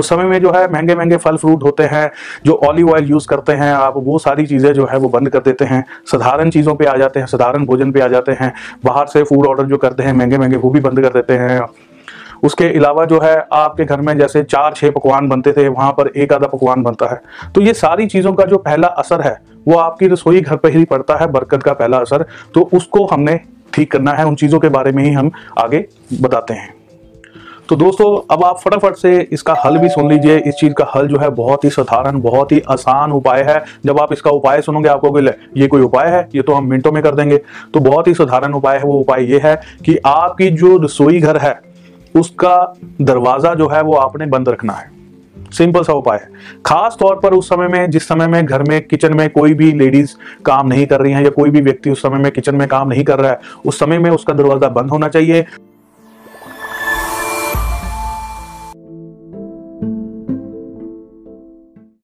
उस समय में जो है महँगे महँगे फल फ्रूट होते हैं, जो ऑलिव ऑयल यूज़ करते हैं, आप वो सारी चीज़ें जो है वो बंद कर देते हैं, साधारण चीज़ों पे आ जाते हैं, साधारण भोजन पे आ जाते हैं, बाहर से फ़ूड ऑर्डर जो करते हैं, महँगे महँगे वो भी बंद कर देते हैं। उसके अलावा जो है आपके घर में जैसे चार छह पकवान बनते थे, वहाँ पर एक आधा पकवान बनता है। तो ये सारी चीज़ों का जो पहला असर है, वो आपकी रसोई घर पर ही पड़ता है, बरकत का पहला असर। तो उसको हमने ठीक करना है, उन चीज़ों के बारे में ही हम आगे बताते हैं। तो दोस्तों, अब आप फटाफट से इसका हल भी सुन लीजिए। इस चीज़ का हल जो है बहुत ही साधारण, बहुत ही आसान उपाय है। जब आप इसका उपाय सुनोगे, आपको बोले ये कोई उपाय है? ये तो हम मिनटों में कर देंगे। तो बहुत ही साधारण उपाय है, वो उपाय ये है कि आपकी जो रसोई घर है, उसका दरवाज़ा जो है, वो आपने बंद रखना है। सिंपल सा उपाय है। खास तौर पर उस समय में, जिस समय में घर में, किचन में कोई भी लेडीज़ काम नहीं कर रही है, या कोई भी व्यक्ति उस समय में किचन में काम नहीं कर रहा है, उस समय में उसका दरवाज़ा बंद होना चाहिए।